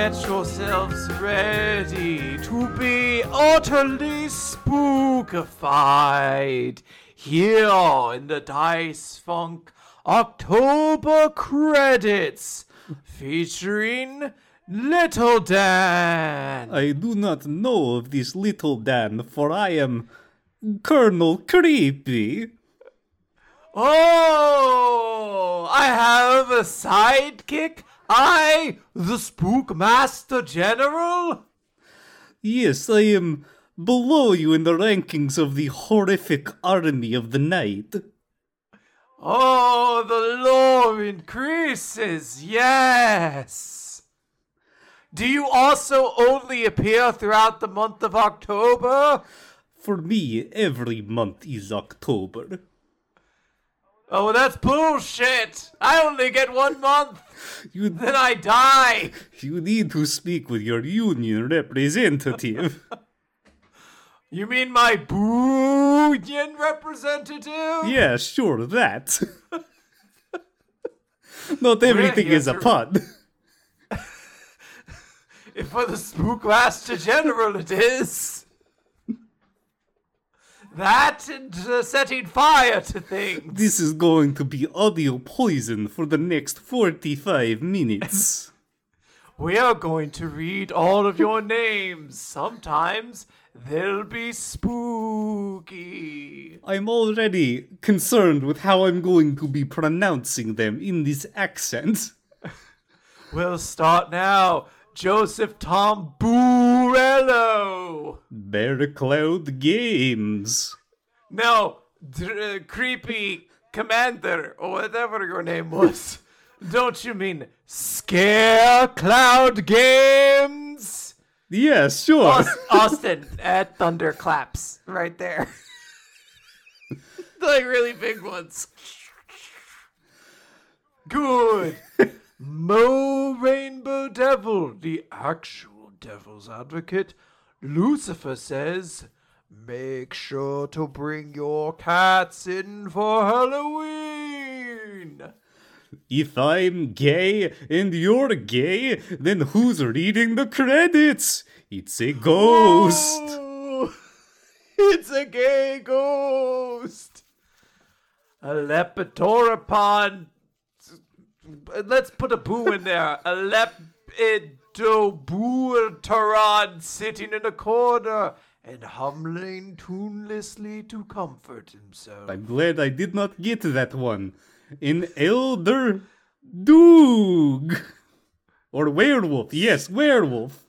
Get yourselves ready to be utterly spookified here in the Dice Funk October credits featuring Little Dan. I do not know of this little Dan, for I am Colonel Creepy. Oh, I have a sidekick. I, the Spook Master General. Yes, I am below you in the rankings of the horrific army of the night. Oh, the lore increases. Yes. Do you also only appear throughout the month of October? For me, every month is October. Oh, that's bullshit. I only get one month. You, Then I die. you need to speak with your union representative. You mean my Booyan representative? yeah, sure, that. Not everything is a pun. If for the Spookmaster General it is. That and uh, setting fire to things. This is going to be audio poison for the next 45 minutes. We are going to read all of your names. Sometimes they'll be spooky. I'm already concerned with how I'm going to be pronouncing them in this accent. We'll start now. Joseph Tom Burello. Bear Cloud Games. No, dr- uh, creepy commander or whatever your name was. Don't you mean Scare Cloud Games? Yeah, sure. Aus- Austin at Thunderclaps right there. like really big ones. Good. Mo Rainbow Devil, the actual devil's advocate. Lucifer says, make sure to bring your cats in for Halloween. If I'm gay and you're gay, then who's reading the credits? It's a ghost. Oh, it's a gay ghost. A lepidopteron. Let's put a boo in there. A lepidopteron sitting in a corner and humbling tunelessly to comfort himself. I'm glad I did not get that one. An elder Doog. Or werewolf. Yes, werewolf.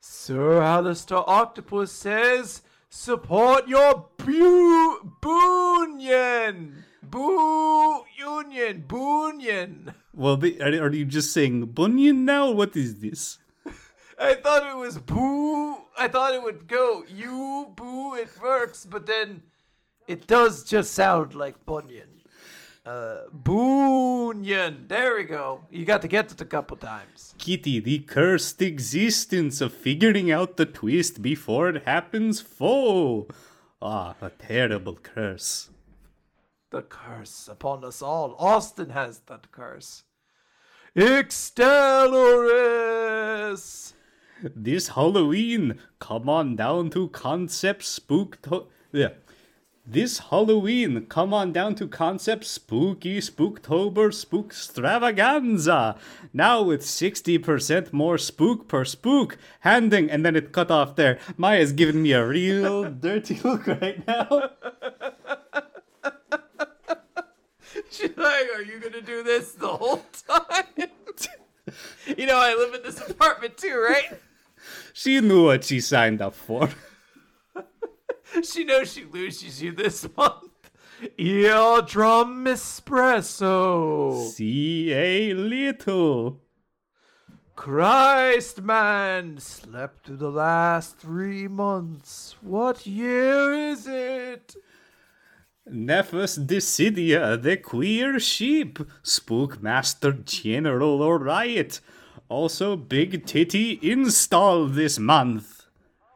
Sir Alistair Octopus says, support your bu- Boonion. Boo Union. Boonion. Well, they, are, are you just saying bunyan now? What is this? I thought it was boo. I thought it would go you boo. It works, but then it does just sound like bunyan. Uh, boonion. There we go. You got to get it a couple times. Kitty, the cursed existence of figuring out the twist before it happens. Foe. Ah, a terrible curse. The curse upon us all. Austin has that curse. Exteloris. This Halloween, come on down to Concept Spook. yeah. This Halloween, come on down to Concept Spooky Spooktober Spook Stravaganza. Now with 60% more spook per spook. Handing, and then it cut off there. Maya's giving me a real dirty look right now. She's like, Are you going to do this the whole time? you know, I live in this apartment too, right? She knew what she signed up for. She knows she loses you this month. Eardrum espresso. See a little. Christ man slept through the last three months. What year is it? Nephus Decidia, the queer sheep, Spookmaster General or Riot. Also, Big Titty install this month.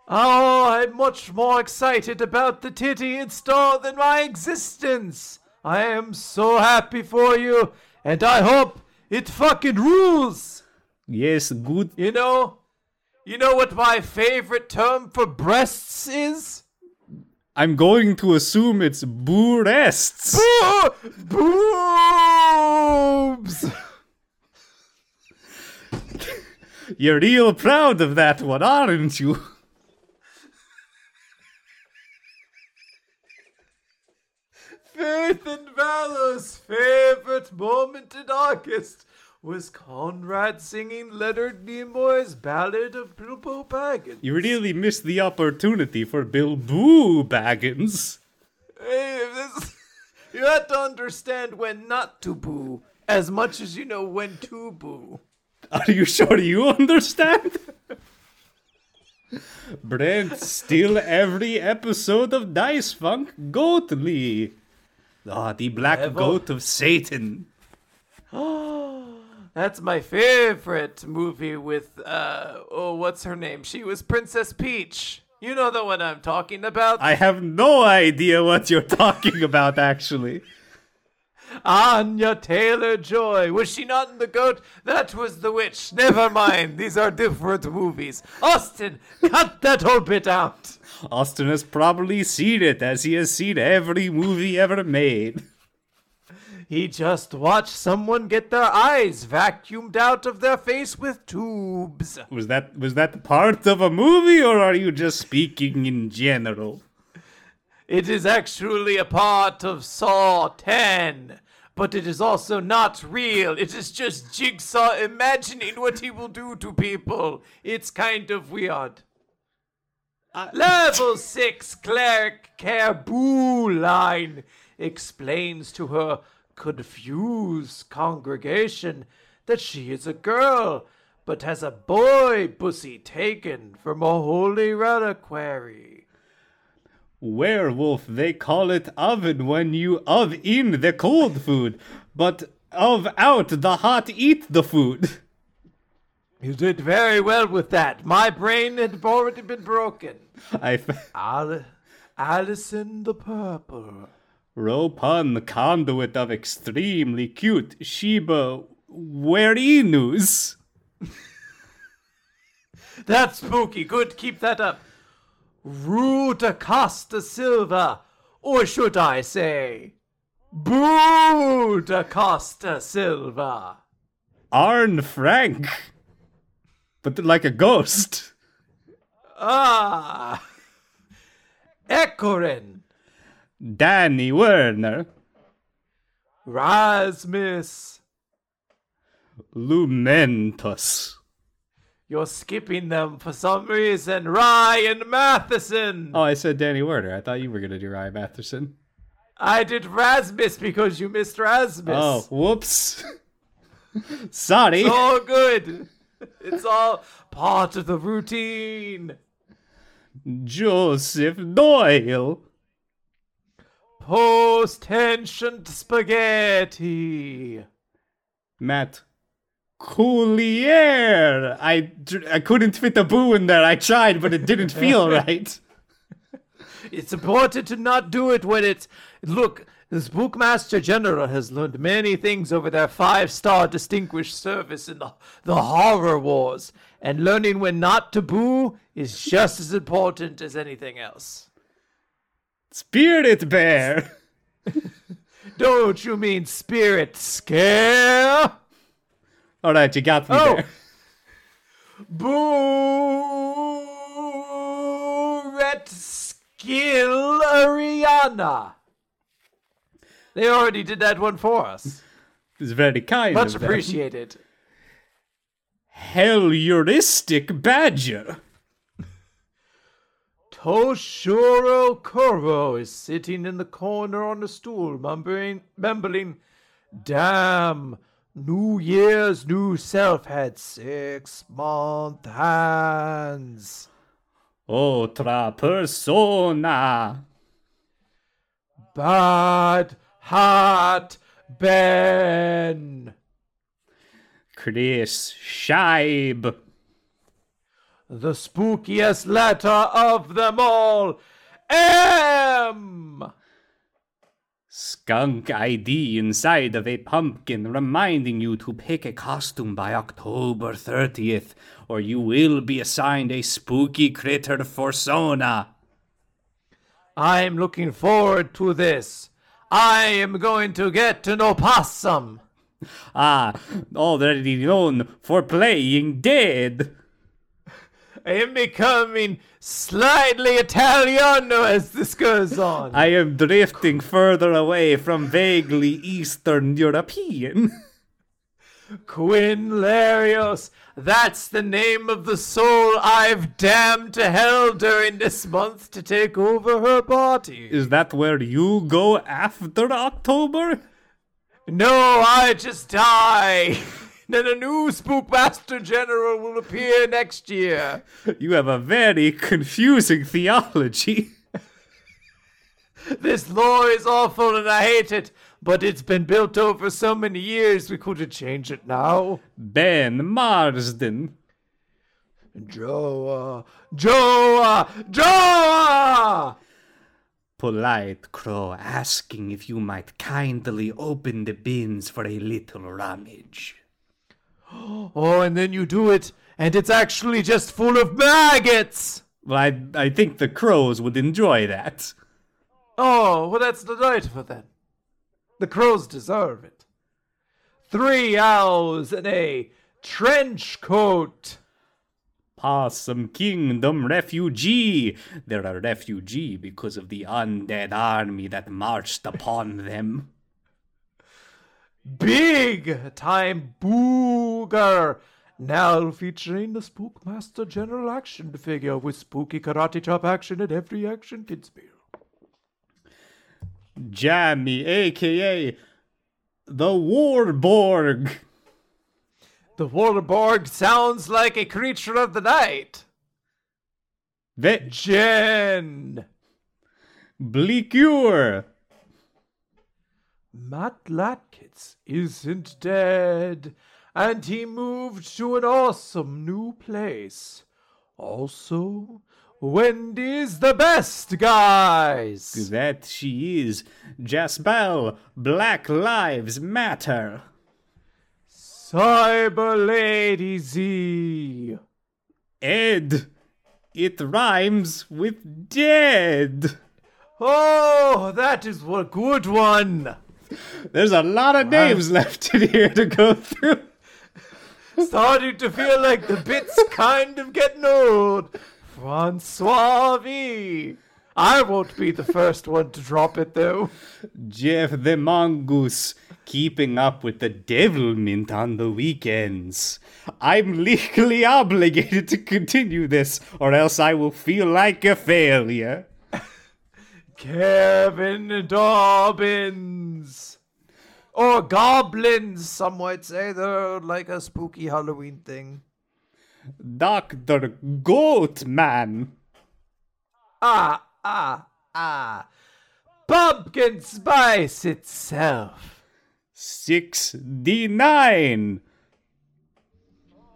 Oh, I'm much more excited about the titty install than my existence. I am so happy for you, and I hope it fucking rules. Yes, good. You know, you know what my favorite term for breasts is? I'm going to assume it's breasts. Boobs. You're real proud of that one, aren't you? Faith and Valor's favorite moment in August was Conrad singing Leonard Nimoy's Ballad of Bilbo Baggins. You really missed the opportunity for Bilbo Baggins. Hey, this, you have to understand when not to boo as much as you know when to boo. Are you sure you understand? Brent, still every episode of Dice Funk Goatly. Ah, the black Ever- goat of Satan. That's my favorite movie with, uh, oh, what's her name? She was Princess Peach. You know the one I'm talking about. I have no idea what you're talking about, actually. Anya Taylor Joy. Was she not in The Goat? That was The Witch. Never mind. These are different movies. Austin, cut that whole bit out. Austin has probably seen it, as he has seen every movie ever made. He just watched someone get their eyes vacuumed out of their face with tubes. Was that was that part of a movie, or are you just speaking in general? It is actually a part of Saw 10, but it is also not real. It is just Jigsaw imagining what he will do to people. It's kind of weird. Uh, level 6 Cleric Caribou line explains to her confused congregation that she is a girl, but has a boy pussy taken from a holy reliquary. Werewolf, they call it oven when you of in the cold food, but of out the hot eat the food. You did very well with that. My brain had already been broken. I f- Al- Allison the Purple. Ropun, conduit of extremely cute Sheba Werinus. That's spooky. Good, keep that up. Rue da Costa Silva. Or should I say, Boo da Costa Silva. Arn Frank. But like a ghost. Ah. Ekorin. Danny Werner. Rasmus. Lumentus. You're skipping them for some reason. Ryan Matheson. Oh, I said Danny Werner. I thought you were going to do Ryan Matheson. I did Rasmus because you missed Rasmus. Oh, whoops. Sorry. It's all good. It's all part of the routine. Joseph Doyle. Post tension spaghetti. Matt Coulier. I, I couldn't fit a boo in there. I tried, but it didn't feel right. It's important to not do it when it's. Look, the Spookmaster General has learned many things over their five star distinguished service in the, the horror wars, and learning when not to boo is just as important as anything else. Spirit Bear. Don't you mean spirit scare? All right, you got me Oh. there. Boo Skill Ariana. They already did that one for us. It's very kind Much appreciated. Heuristic Badger. Toshiro Kuro is sitting in the corner on a stool, mumbling, mumbling, Damn, New Year's new self had six month hands. Oh, Otra persona. Bad Hat Ben. Chris Scheib. The spookiest letter of them all. M. Skunk ID inside of a pumpkin reminding you to pick a costume by October 30th, or you will be assigned a spooky critter for persona. I'm looking forward to this. I am going to get to know Possum. Ah, already known for playing dead. I am becoming slightly Italiano as this goes on. I am drifting further away from vaguely Eastern European. Quinn Larios, that's the name of the soul I've damned to hell during this month to take over her body. Is that where you go after October? No, I just die. then a new Spookmaster General will appear next year. You have a very confusing theology. This law is awful and I hate it, but it's been built over so many years we couldn't change it now. Ben Marsden. Joa, Joa, Joa! Polite Crow asking if you might kindly open the bins for a little rummage. Oh, and then you do it, and it's actually just full of maggots! Well, I, I think the crows would enjoy that. Oh, well, that's delightful then. The crows deserve it. Three owls in a trench coat. Possum Kingdom refugee. They're a refugee because of the undead army that marched upon them. Big time booger. Now featuring the Spookmaster General Action figure with spooky karate chop action at every action kids meal. Jammy, aka the Warborg. The Warborg sounds like a creature of the night. Vet Jen. Bleakur. Matt Latkitz isn't dead, and he moved to an awesome new place. Also, Wendy's the best, guys! That she is. Jaspel, Black Lives Matter. Cyber Lady Z. Ed. It rhymes with dead. Oh, that is a good one. There's a lot of names left in here to go through. Starting to feel like the bit's kind of getting old. Francois V. I won't be the first one to drop it though. Jeff the Mongoose, keeping up with the devilment on the weekends. I'm legally obligated to continue this, or else I will feel like a failure. Kevin Dobbins. Or goblins, some might say. They're like a spooky Halloween thing. Dr. Goatman. Ah, ah, ah. Pumpkin spice itself. 6D9.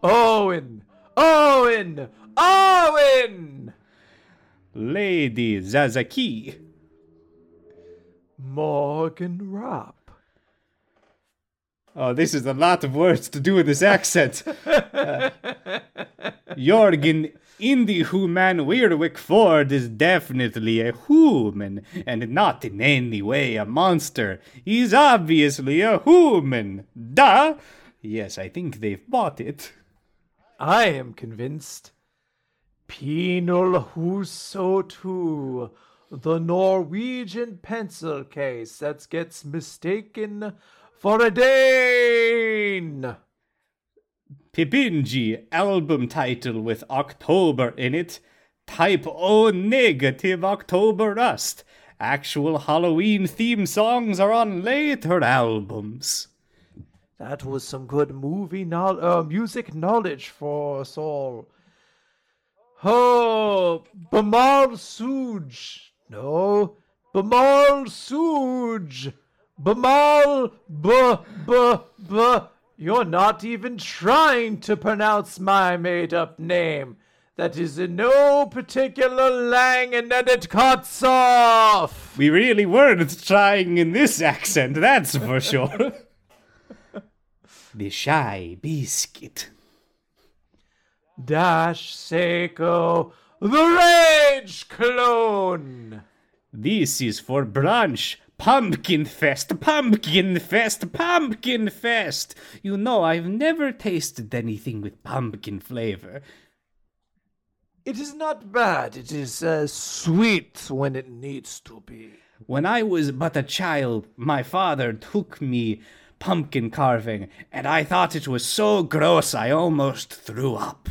Owen, Owen, Owen! Lady Zazaki. Morgan Rapp. Oh, this is a lot of words to do in this accent. Uh, Jorgen Indie Human Weirwick Ford is definitely a human, and not in any way a monster. He's obviously a human. Duh! Yes, I think they've bought it. I am convinced. Penal Huso too. The Norwegian pencil case that gets mistaken for a Dane. Pipinji album title with October in it. Type O negative October Rust. Actual Halloween theme songs are on later albums. That was some good movie no- uh, music knowledge for us all. Oh, Bamal Suj. No, Bamal Suj. Bamal B B B. You're not even trying to pronounce my made up name. that is in no particular lang and then it cuts off. We really weren't trying in this accent, that's for sure. the shy biscuit. Dash Seiko, the Rage Clone. This is for brunch. Pumpkin Fest, Pumpkin Fest, Pumpkin Fest. You know, I've never tasted anything with pumpkin flavor. It is not bad. It is uh, sweet when it needs to be. When I was but a child, my father took me pumpkin carving, and I thought it was so gross I almost threw up.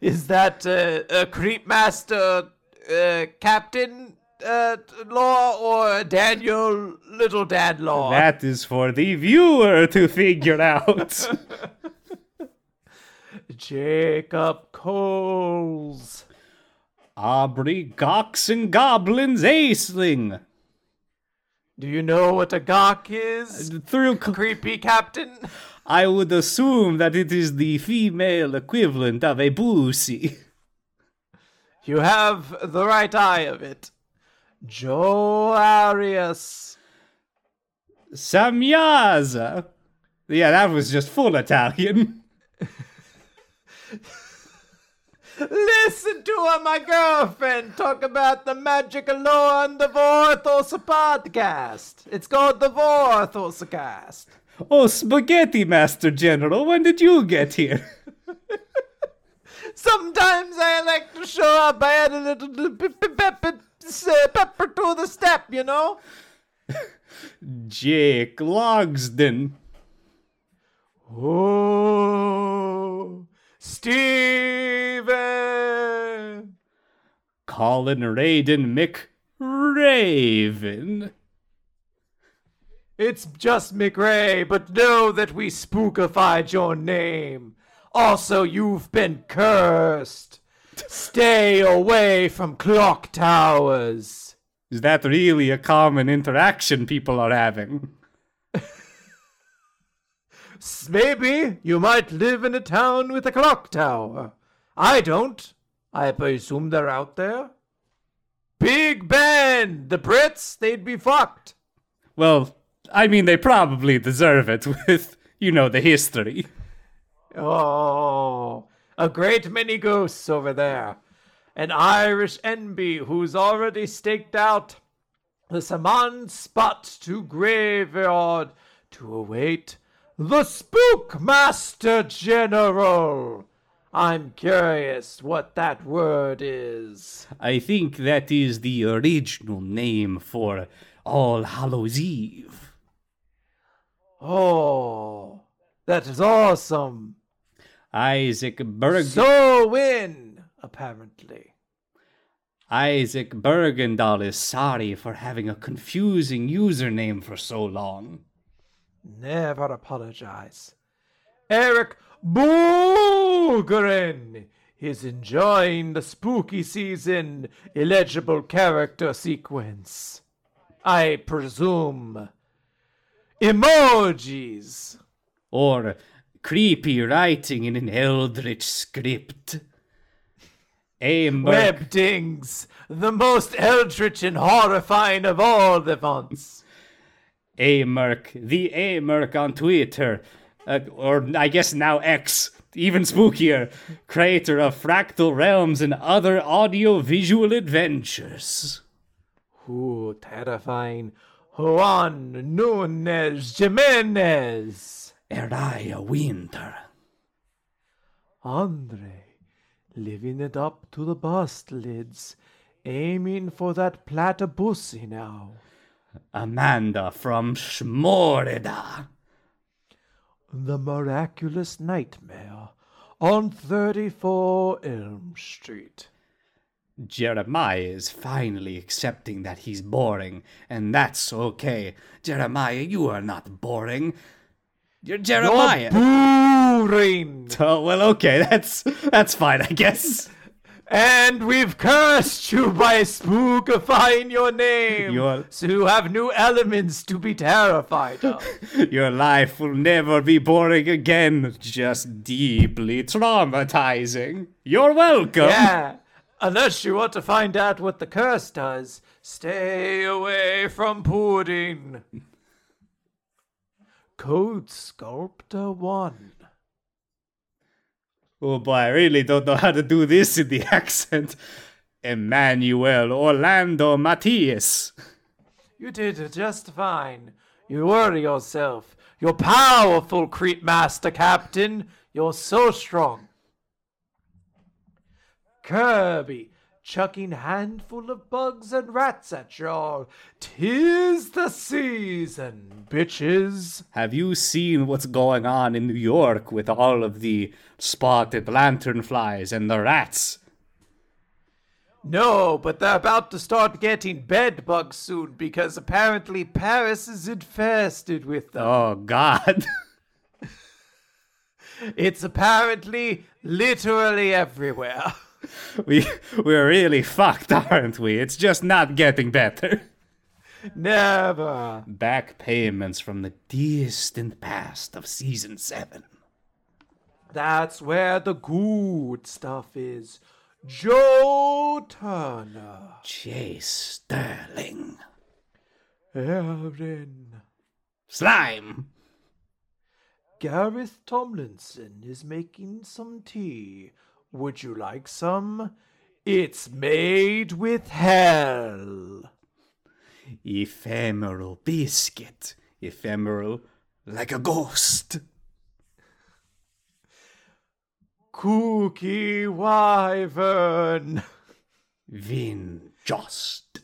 Is that uh, a creep master uh, captain uh, law or Daniel little dad law? That is for the viewer to figure out. Jacob Coles. Aubrey Gawks and Goblins Aisling. Do you know what a gawk is? Through c- Creepy captain. I would assume that it is the female equivalent of a boosie. You have the right eye of it. Joe Arias. Samyaza. Yeah, that was just full Italian. Listen to her, my girlfriend, talk about the magical law on the Vorthos podcast. It's called the Vorthos cast. Oh, Spaghetti Master General, when did you get here? Sometimes I like to show up. I add a little pepper, pepper to the step, you know? Jake Logsden. Oh, Steven. Colin Raiden McRaven. It's just McRae, but know that we spookified your name. Also, you've been cursed. Stay away from clock towers. Is that really a common interaction people are having? Maybe you might live in a town with a clock tower. I don't. I presume they're out there. Big Ben! The Brits, they'd be fucked. Well, I mean, they probably deserve it with, you know, the history. Oh, a great many ghosts over there. An Irish enby who's already staked out the Saman spot to graveyard to await the Spookmaster General. I'm curious what that word is. I think that is the original name for All Hallows Eve. Oh, that is awesome. Isaac Berg So win, apparently. Isaac Bergendahl is sorry for having a confusing username for so long. Never apologize. Eric Bulgren is enjoying the spooky season illegible character sequence. I presume. Emojis. Or creepy writing in an eldritch script. Aim Webdings. The most eldritch and horrifying of all the fonts. Amerk, the Amerk on Twitter, uh, or I guess now X, even spookier, creator of Fractal Realms and other audio visual adventures. Ooh, terrifying. Juan Nunez Jimenez. Araya Winter. Andre, living it up to the bust lids, aiming for that platypussy now. Amanda from Schmorida. The miraculous nightmare on 34 Elm Street. Jeremiah is finally accepting that he's boring, and that's okay. Jeremiah, you are not boring. You're Jeremiah. Boring. Oh well, okay, that's that's fine, I guess. And we've cursed you by spookifying your name, Your- so you have new elements to be terrified of. Your life will never be boring again, just deeply traumatizing. You're welcome. yeah, unless you want to find out what the curse does, stay away from pudding. Code Sculptor 1. Oh boy, I really don't know how to do this in the accent. Emmanuel Orlando Matias. You did just fine. You worry yourself. You're powerful, Creep Master Captain. You're so strong. Kirby, chucking handful of bugs and rats at y'all. Tis the season, bitches. Have you seen what's going on in New York with all of the spotted lanternflies and the rats? No, but they're about to start getting bed bugs soon because apparently Paris is infested with them. Oh god. It's apparently literally everywhere. we we're really fucked, aren't we? It's just not getting better. Never. Back payments from the distant past of season 7. That's where the good stuff is. Joe Turner. Chase Sterling. Aaron. Slime. Gareth Tomlinson is making some tea. Would you like some? It's made with hell. Ephemeral biscuit. Ephemeral like a ghost. Cookie Wyvern. Vin just.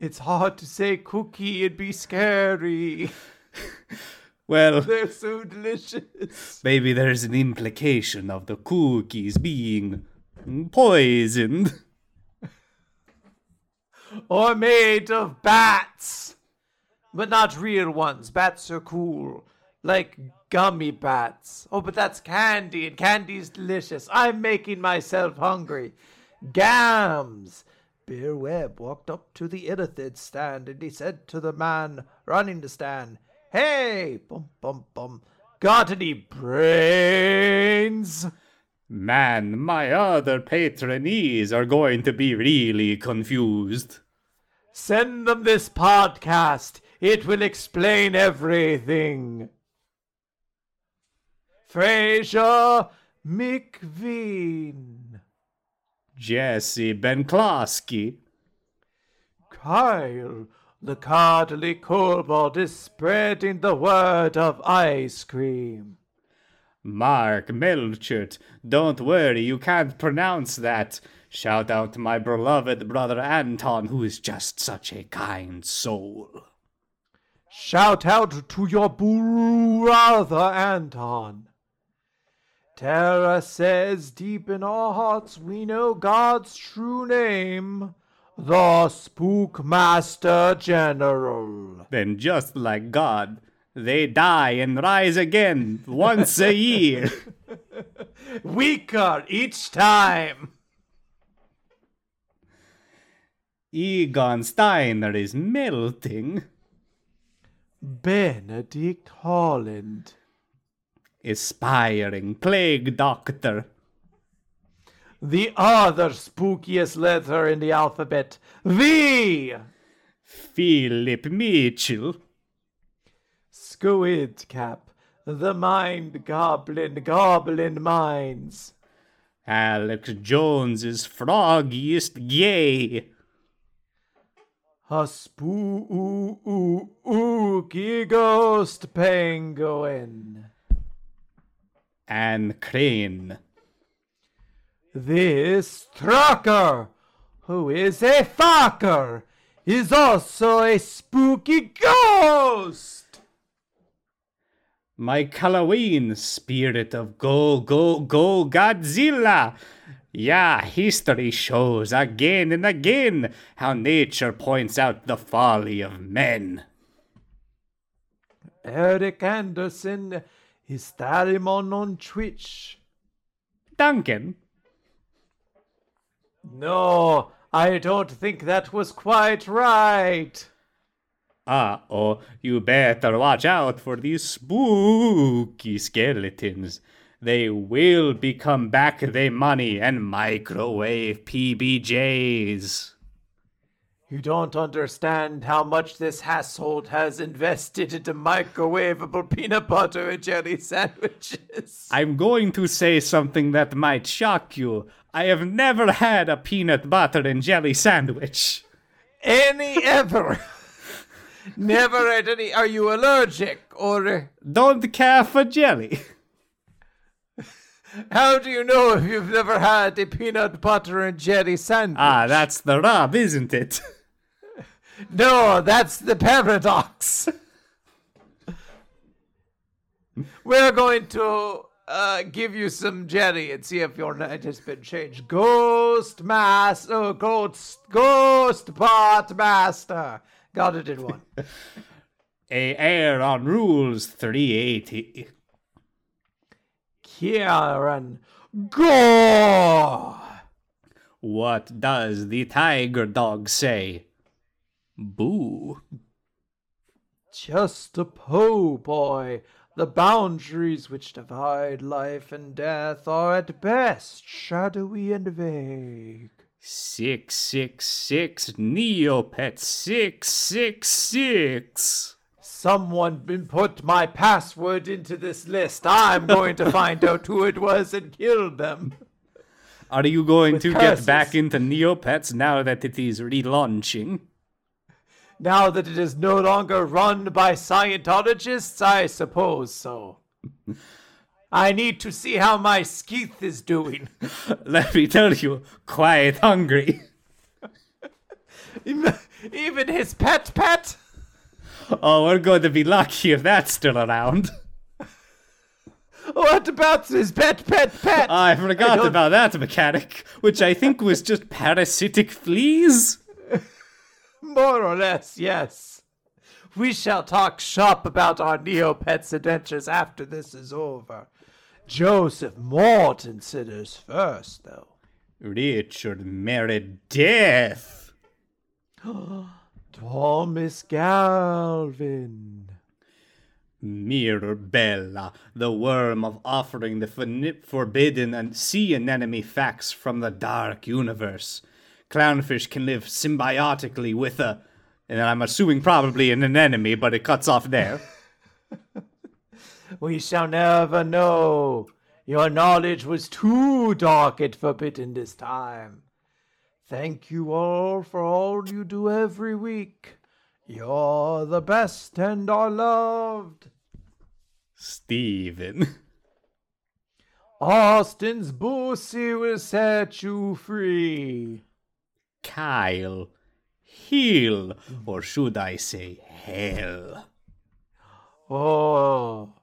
It's hard to say cookie it'd be scary. Well, They're so delicious. maybe there's an implication of the cookies being poisoned. Or made of bats. But not real ones. Bats are cool. Like gummy bats. Oh, but that's candy, and candy's delicious. I'm making myself hungry. Gams. Beer Webb walked up to the illithid stand and he said to the man running the stand, Hey, bum bum bum, got any brains? Man, my other patronees are going to be really confused. Send them this podcast. It will explain everything. Fraser McVean. Jesse Benklowski. Kyle, the cuddly kobold, is spreading the word of ice cream. Mark Melchert. Don't worry, you can't pronounce that. Shout out to my beloved brother Anton, who is just such a kind soul. Shout out to your brother Anton. Tara says deep in our hearts we know God's true name, the Spookmaster General. Then, just like God, they die and rise again once a year. Weaker each time. Egon Steiner is melting. Benedict Holland. Aspiring plague doctor. The other spookiest letter in the alphabet. V. Philip Mitchell. Squid Cap. The Mind Goblin Goblin Minds. Alex Jones's froggiest gay. A spooky ghost penguin. Anne Crane. This trucker, who is a fucker, is also a spooky ghost. My Halloween, spirit of go, go, go Godzilla. Yeah, history shows again and again how nature points out the folly of men. Eric Anderson is Tharimon on Twitch. Duncan, No, I don't think that was quite right. Ah, oh, you better watch out for these spooky skeletons. They will become back they money and microwave PBJs. You don't understand how much this household has invested into microwavable peanut butter and jelly sandwiches. I'm going to say something that might shock you. I have never had a peanut butter and jelly sandwich. Any ever. Never had any. Are you allergic or Don't care for jelly. how do you know if you've never had a peanut butter and jelly sandwich? Ah, that's the rub, isn't it? No, that's the paradox. We're going to uh, give you some jelly and see if your night has been changed. Ghost Master, oh, Ghost, Ghost Pot Master. Got it in one. A air on rules 380. Kieran, go! What does the tiger dog say? Boo. Just a po' boy. The boundaries which divide life and death are at best shadowy and vague. 666 Neopet 666. Someone been put my password into this list. I'm going to find out who it was and kill them. Are you going With to curses. get back into Neopets now that it is relaunching? Now that it is no longer run by Scientologists, I suppose so. I need to see how my Skeith is doing. Let me tell you, quite hungry. Even his pet pet? Oh, we're going to be lucky if that's still around. What about his pet pet pet? I forgot don't- about that mechanic, which I think was just parasitic fleas. More or less, yes. We shall talk shop about our Neopets adventures after this is over. Joseph Mortensitters first, though. Richard Meredith. Thomas Galvin. Mirabella, the worm of offering the forbidden and sea anemone facts from the dark universe. Clownfish can live symbiotically with a, and I'm assuming probably an anemone, but it cuts off there. We shall never know. Your knowledge was too dark and forbidden this time. Thank you all for all you do every week. You're the best and are loved. Steven. Austin's Boosie will set you free. Kyle. Heel, or should I say hell? Oh,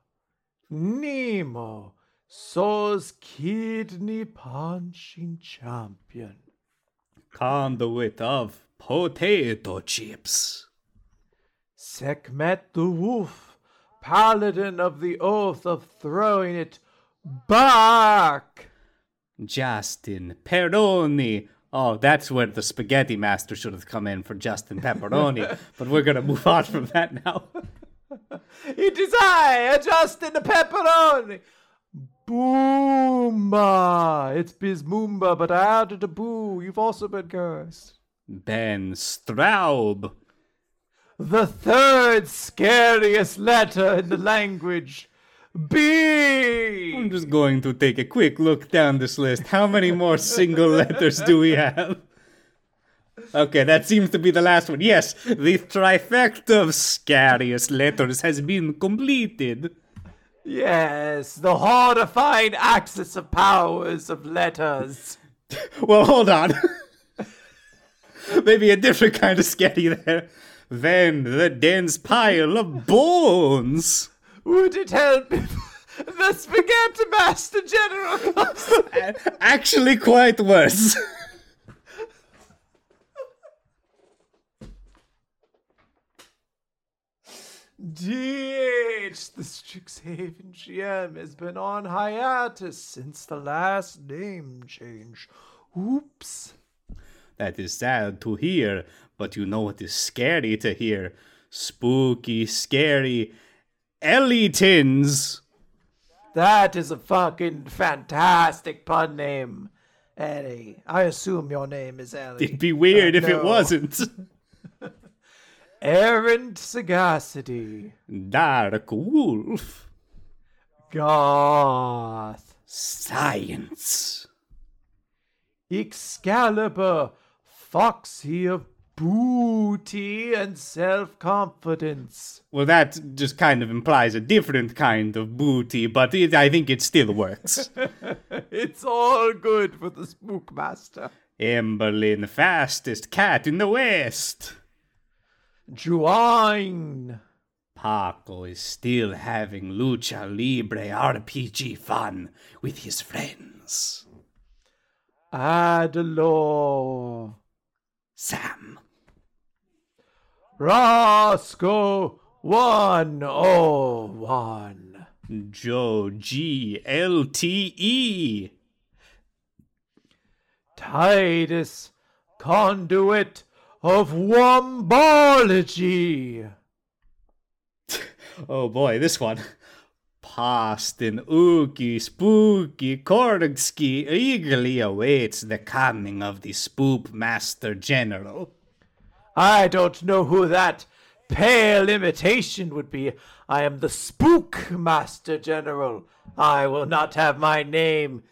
Nemo, So's kidney punching champion. Conduit of potato chips. Sekhmet the Wolf, paladin of the oath of throwing it back. Justin Peroni. Oh, that's where the spaghetti master should have come in for Justin Pepperoni. but we're gonna move on from that now. It is I, Justin Pepperoni. Boomba. It's Bismoomba, but I added a boo. You've also been cursed. Ben Straub. The third scariest letter in the language. B. I'm just going to take a quick look down this list. How many more single letters do we have? Okay, that seems to be the last one. Yes, the trifecta of scariest letters has been completed. Yes, the horrifying axis of powers of letters. Well, hold on. Maybe a different kind of scary there. Then the dense pile of bones. Would it help if the Spaghetti Master General comes? Actually, quite worse. DH, the Strixhaven GM has been on hiatus since the last name change. Oops. That is sad to hear, but you know what is scary to hear? Spooky, scary Ellitons. That is a fucking fantastic pun name. Eddie. I assume your name is Ellie. It'd be weird if it wasn't. Errant sagacity. Dark Wolf. Goth. Science. Excalibur. Foxy of booty and self confidence. Well, that just kind of implies a different kind of booty, but it, I think it still works. It's all good for the Spookmaster. Emberlyn, the fastest cat in the West. Juine. Paco is still having lucha libre RPG fun with his friends. Adelor. Sam. Roscoe 101. Joe G L T E. Titus, conduit of wombology. Oh boy, this one. Pastin Ookie Spooky Korgsky eagerly awaits the coming of the Spoop Master General. I don't know who that pale imitation would be. I am the Spook Master General. I will not have my name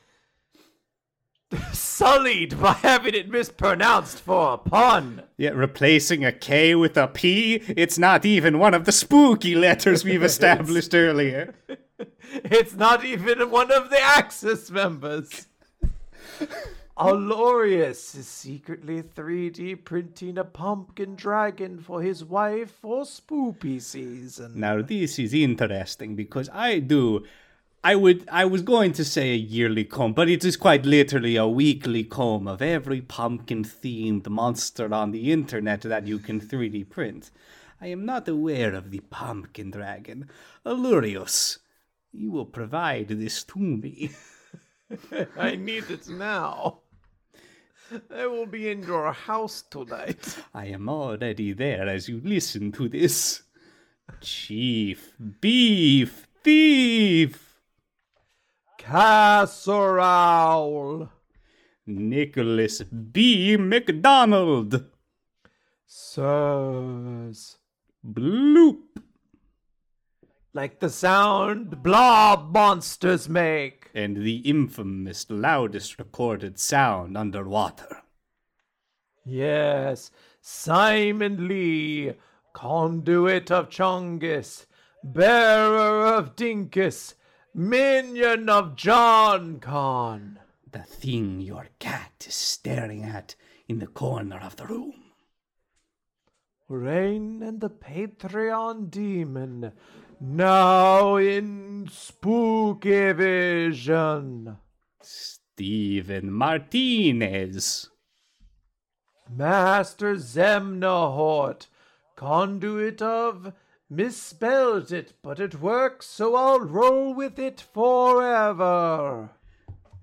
sullied by having it mispronounced for a pun. Yet replacing a K with a P, it's not even one of the spooky letters we've established earlier. It's not even one of the Axis members. Alorius is secretly 3D printing a pumpkin dragon for his wife for spoopy season. Now this is interesting because I do I would I was going to say a yearly comb, but it is quite literally a weekly comb of every pumpkin themed monster on the internet that you can 3D print. I am not aware of the pumpkin dragon. Alurius, you will provide this to me. I need it now. I will be in your house tonight. I am already there as you listen to this. Chief Beef Thief Casserole. Nicholas B. McDonald Sirs. Bloop Like the sound blob monsters make. and the infamous loudest recorded sound underwater. Yes, Simon Lee, conduit of Chungus, bearer of Dinkus, minion of John Con. The thing your cat is staring at in the corner of the room. Rain and the Patreon demon, now in spooky vision. Steven Martinez. Master Zemnahort, conduit of misspelled it, but it works, so I'll roll with it forever.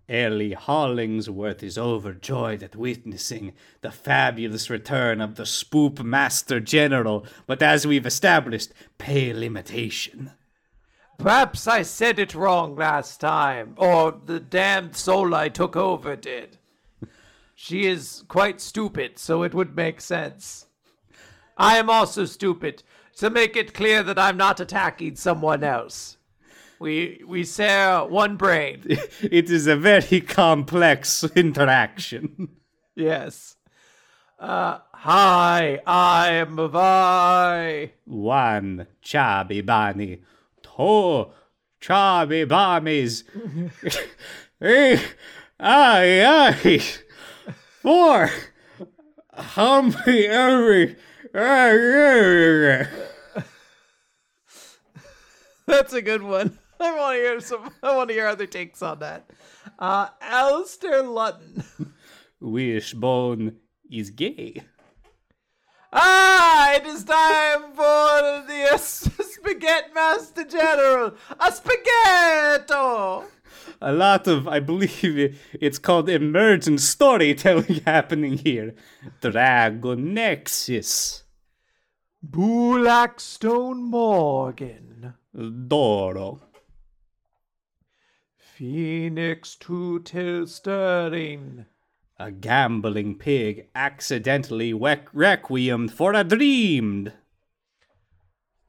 Ellie Hollingsworth is overjoyed at witnessing the fabulous return of the Spoop Master General, but as we've established, pale imitation. Perhaps I said it wrong last time, or the damned soul I took over did. She is quite stupid, so it would make sense. I am also stupid, to make it clear that I'm not attacking someone else. We we share one brain. It is a very complex interaction. Yes. Uh, hi, I am Vi. One Chabi Bani, two Chabi Bamis, Eh, aye, aye, four Humpy Every. That's a good one. I want to hear some. I want to hear other takes on that. Uh, Alistair Lutton. Wishbone is gay. Ah, it is time for the uh, Spaghetti Master General. A spaghetto. a lot of, I believe it's called emergent storytelling happening here. Dragon Nexus. Blackstone Morgan. Doro. Phoenix to till Sterling. A gambling pig accidentally wec- requiem for a dreamed.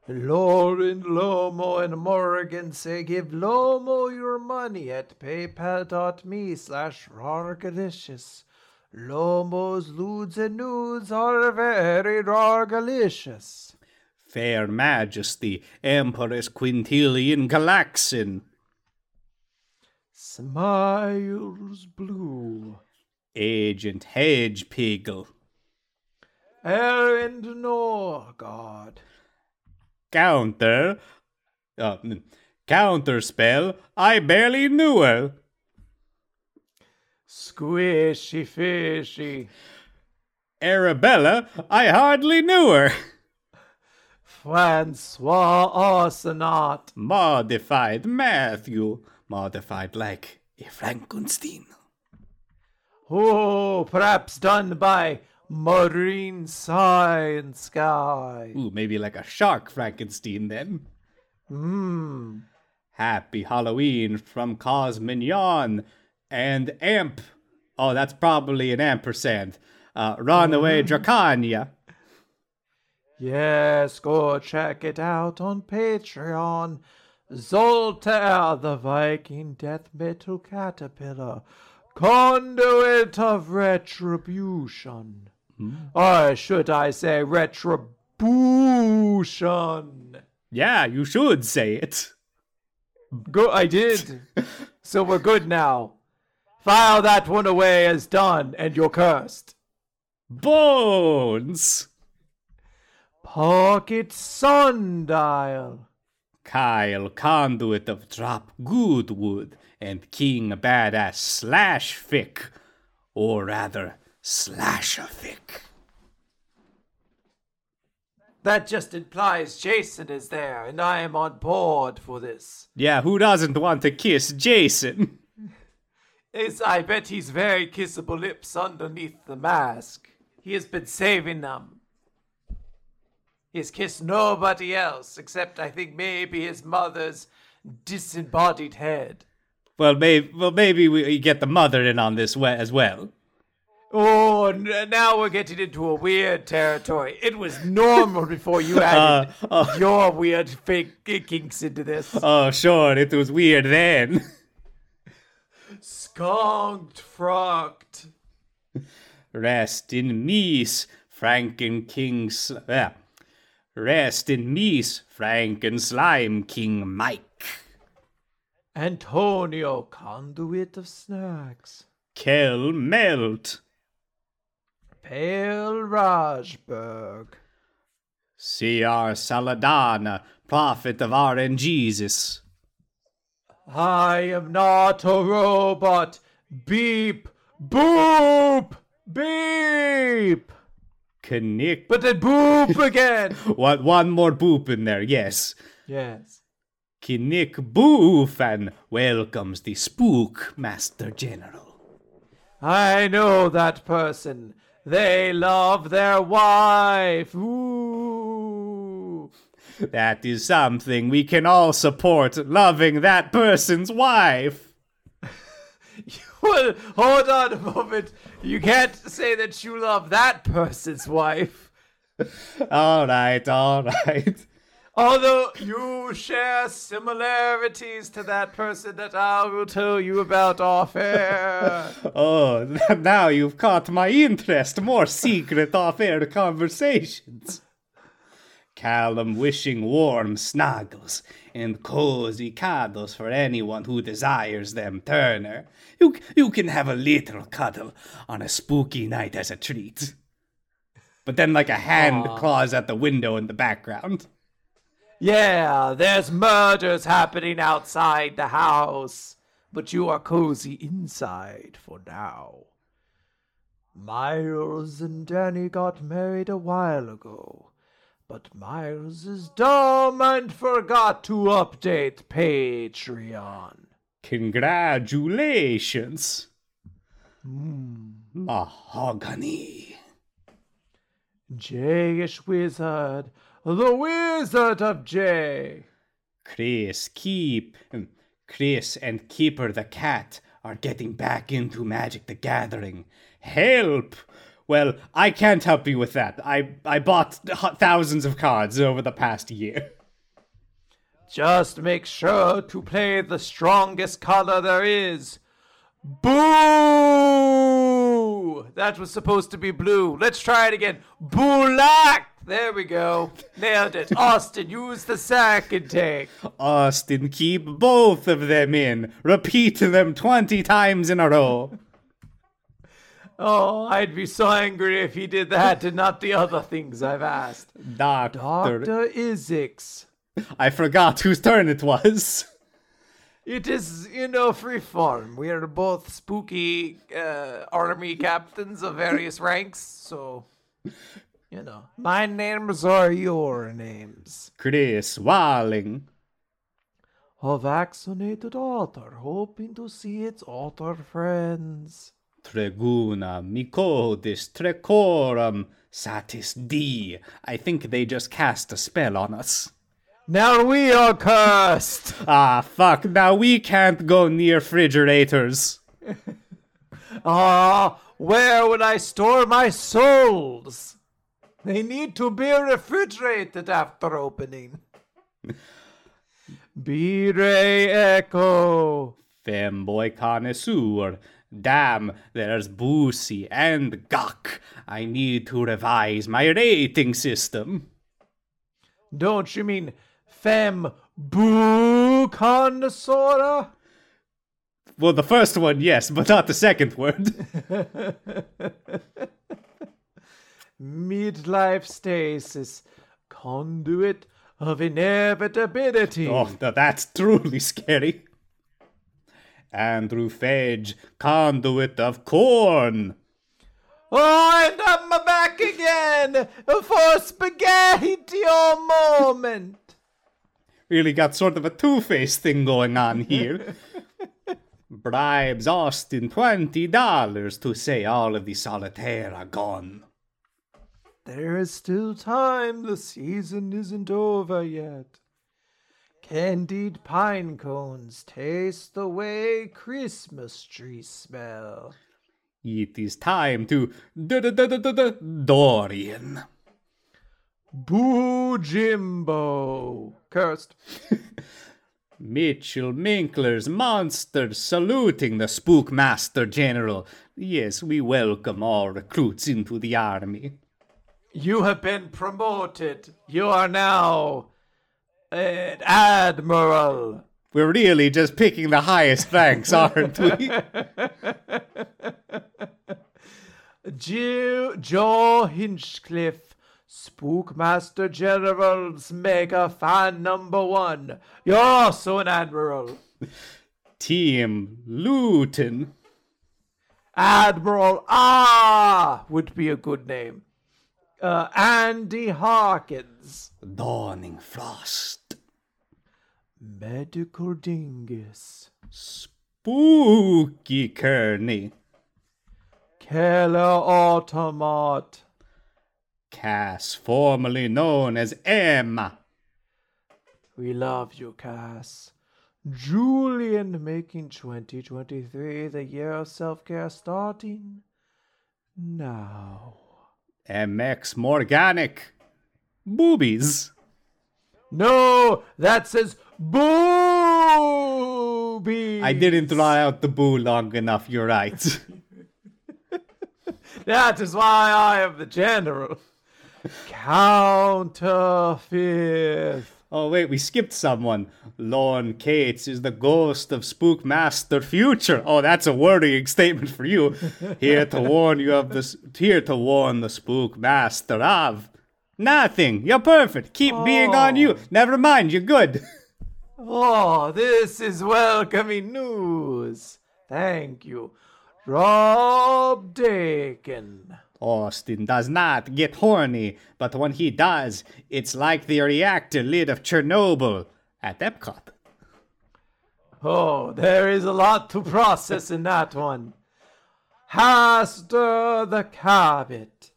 Lauren, Lomo, and Morgan say give Lomo your money at paypal.me slash rargalicious. Lomo's lewds and nudes are very rargalicious. Fair Majesty, Empress Quintilian Galaxin. Smiles blue. Agent Hedge Piggle. Errand Norgard. Counter. Uh, mm, counter spell. I barely knew her. Squishy fishy. Arabella. I hardly knew her. Francois Arsenaut. Modified Matthew. Modified like a Frankenstein. Oh, perhaps done by Marine Science Sky. Ooh, maybe like a shark Frankenstein then. Hmm. Happy Halloween from Cosmignon and Amp. Oh, that's probably an ampersand. Uh, Runaway Dracania. Yes, go check it out on Patreon. Zoltar, the Viking death metal caterpillar, conduit of retribution. Hmm. Or should I say retribution? Yeah, you should say it. Go, I did. so we're good now. File that one away as done, and you're cursed. Bones. Pocket sundial. Kyle, conduit of Drop Goodwood, and King Badass Slash Fick. Or rather, Slashafic. That just implies Jason is there, and I am on board for this. Yeah, who doesn't want to kiss Jason? Yes, I bet he's very kissable lips underneath the mask. He has been saving them. He has kissed nobody else, except I think maybe his mother's disembodied head. Well, maybe, well, maybe we get the mother in on this we- as well. Oh, n- now we're getting into a weird territory. It was normal before you added uh, uh. your weird fake kinks into this. Oh, sure, it was weird then. Skunked, frocked. Rest in peace, Franken King. S- yeah. Rest in peace, Franken Slime King Mike. Antonio, conduit of snacks. Kel Melt. Pale Rajberg. C.R. Saladana, prophet of RNGesus. I am not a robot. Beep, boop, beep. Knick. But then boop again. What, one more boop in there, yes. yes. Kinnick Boofan welcomes the Spook Master General. I know that person. They love their wife. Ooh. That is something we can all support loving that person's wife. Well, hold on a moment. You can't say that you love that person's wife. All right, all right. Although you share similarities to that person that I will tell you about off air. Oh, now you've caught my interest. More secret off air conversations. Callum wishing warm snuggles and cozy cuddles for anyone who desires them, Turner. You, you can have a little cuddle on a spooky night as a treat. But then, like a hand claws at the window in the background. yeah, there's murders happening outside the house, but you are cozy inside for now. Miles and Danny got married a while ago, but Miles is dumb and forgot to update Patreon. Congratulations. Mahogany. Jayish Wizard, the Wizard of Jay. Chris, Keep, um, Chris and Keeper the cat are getting back into Magic the Gathering. Help! Well, I can't help you with that. I, I bought thousands of cards over the past year. Just make sure to play the strongest color there is. Boo! That was supposed to be blue. Let's try it again. Black! There we go. Nailed it. Austin, use the second take. Austin, keep both of them in. Repeat them 20 times in a row. Oh, I'd be so angry if he did that and not the other things I've asked. Doctor. Dr. Isix. I forgot whose turn it was. It is, you know, free form. We are both spooky uh, army captains of various ranks, so, you know, my names are your names. Chris Walling. A vaccinated otter hoping to see its otter friends. Treguna, Mekoides, Trecorum, Satis D. I think they just cast a spell on us. Now we are cursed! Ah, fuck, now we can't go near refrigerators. Ah, where would I store my souls? They need to be refrigerated after opening. B-Ray Echo. Femboy connoisseur. Damn, there's Boosie and Gok. I need to revise my rating system. Don't you mean fem boo connoisseur? Well, the first one, yes, but not the second word. Midlife stasis, conduit of inevitability. oh, that's truly scary. Andrew Fage, conduit of corn. Oh, and I'm back again for spaghetti moment. Really got sort of a two face thing going on here. Bribes Austin $20 to say all of the solitaire are gone. There is still time. The season isn't over yet. Candied pine cones taste the way Christmas trees smell. It is time to Dorian. Boo Jimbo. Cursed. Mitchell Minkler's monsters saluting the Spookmaster General. Yes, we welcome all recruits into the army. You have been promoted. You are now an admiral. We're really just picking the highest ranks, aren't we? Joe, Joe Hinchcliffe, Spookmaster General's mega fan number one. You're also an admiral. Team Luton. Admiral Ah would be a good name. Uh, Andy Harkins. Dawning Frost. Medical Dingus. Spooky Kearney. Keller Automat. Cass, formerly known as Emma. We love you, Cass. Julian making 2023 the year of self care starting now. MX Morganic. Boobies. No, that says boobies. I didn't draw out the boo long enough, you're right. That is why I am the general. Counterfeit. Oh, wait, we skipped someone. Lorne Cates is the ghost of Spookmaster Future. Oh, that's a worrying statement for you. Here to warn you of this. Here to warn the Spookmaster of. Nothing. You're perfect. Keep being on you. Oh. Never mind. You're good. Oh, this is welcoming news. Thank you. Rob Dakin. Austin does not get horny, but when he does, it's like the reactor lid of Chernobyl at Epcot. Oh, there is a lot to process in that one. Haster the Cabot.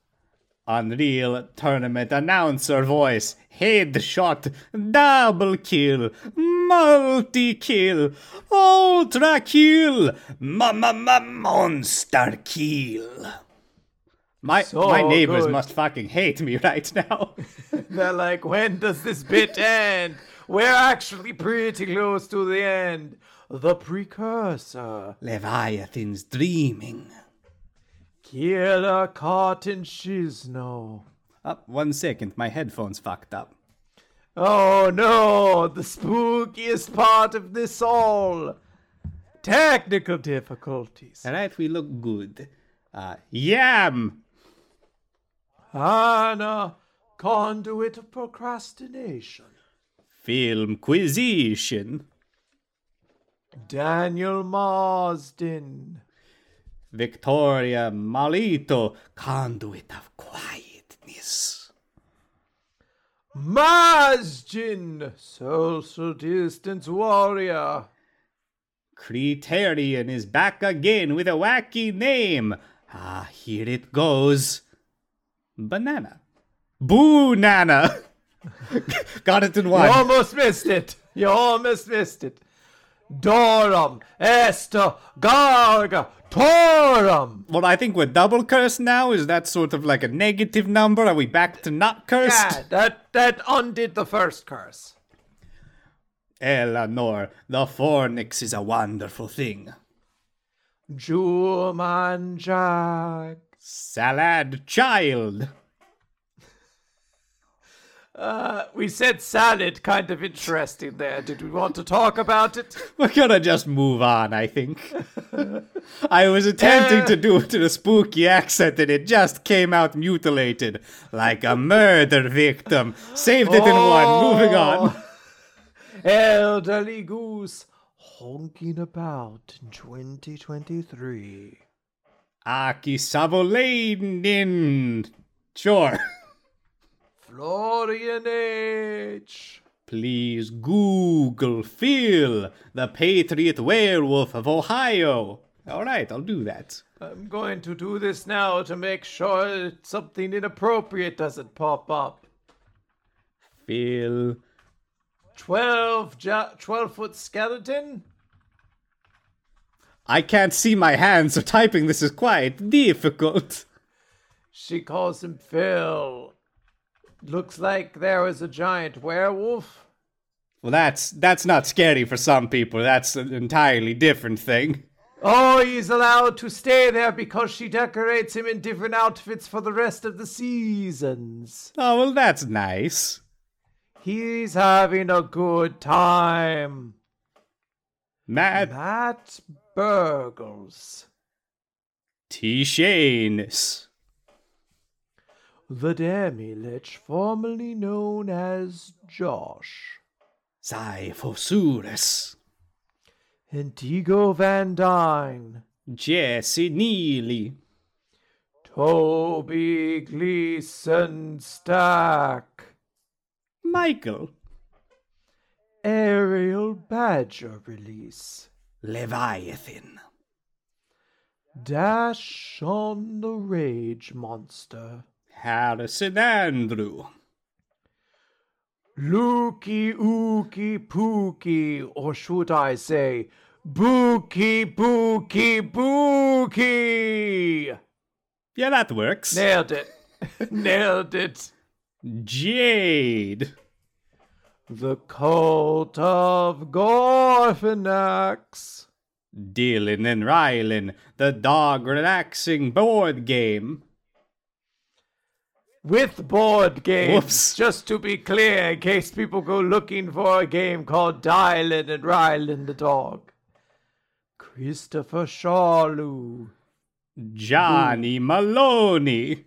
Unreal tournament announcer voice. Headshot, double kill, multi kill, ultra kill, ma ma ma monster kill. My So my neighbors good. must fucking hate me right now. They're like, when does this bit end? We're actually pretty close to the end. The precursor. Leviathan's dreaming. Killer Cotton Shizno. Up one second, my headphones fucked up. Oh no, the spookiest part of this all. Technical difficulties. Alright, we look good. Uh, yam! Anna, conduit of procrastination. Filmquisition. Daniel Marsden. Victoria Malito, conduit of quietness. Masjin, social distance warrior. Criterion is back again with a wacky name. Ah, here it goes. Banana. Boo Nana! Got it in You one. almost missed it. You almost missed it. Dorum, Esther, Garga, Torum. Well, I think we're double cursed now. Is that sort of like a negative number? Are we back to not cursed? Yeah, that that undid the first curse. Eleanor, the fornix is a wonderful thing. Juman Jack. Salad child. Uh, we said salad, kind of interesting there. Did we want to talk about it? We're gonna just move on, I think. I was attempting to do it in a spooky accent and it just came out mutilated. Like a murder victim. Saved it in one. Moving on. Oh. Elderly goose honking about in 2023. Aki Savolainen. Sure. Florian H. Please Google Phil, the Patriot Werewolf of Ohio. Alright, I'll do that. I'm going to do this now to make sure that something inappropriate doesn't pop up. Phil. 12, ja- 12 foot skeleton? I can't see my hands, so typing this is quite difficult. She calls him Phil. Looks like there was a giant werewolf. Well, that's that's not scary for some people. That's an entirely different thing. Oh, he's allowed to stay there because she decorates him in different outfits for the rest of the seasons. Oh, well, that's nice. He's having a good time. Matt Matt Burgles. T. Shanes. The Demi-Lich, formerly known as Josh. Zyphosaurus. Indigo Van Dyne. Jesse Neely. Toby Gleason Stack. Michael. Ariel Badger release. Leviathan. Dash on the Rage Monster. Harrison Andrew. Lukey Ookie Pookie, or should I say, Bookie Bookie Bookie! Yeah, that works. Nailed it. Nailed it. Jade. The Cult of Gorfanax. Dylan and Rylan. The dog relaxing board game. With board games. Whoops. Just to be clear, in case people go looking for a game called Dylan and Rylan the dog. Christopher Shawlu. Johnny Maloney.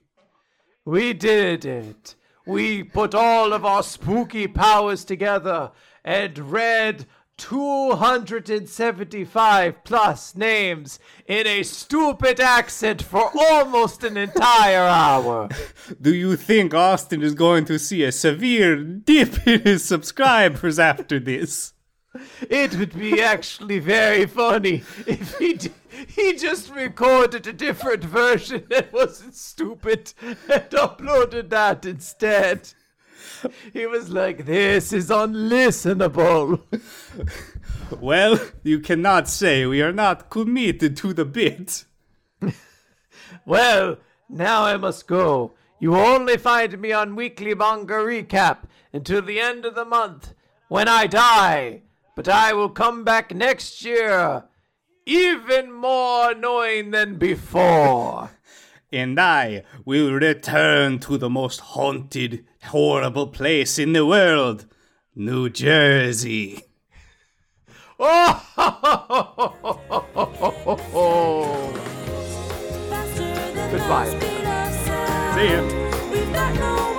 We did it. We put all of our spooky powers together and read 275 plus names in a stupid accent for almost an entire hour. Do you think Austin is going to see a severe dip in his subscribers after this? It would be actually very funny if he d- he just recorded a different version that wasn't stupid and uploaded that instead. He was like, "This is unlistenable." Well, you cannot say we are not committed to the bit. Well, now I must go. You only find me on Weekly Manga Recap until the end of the month when I die. But I will come back next year, even more annoying than before. And I will return to the most haunted, horrible place in the world New Jersey. Oh! Goodbye. See ya.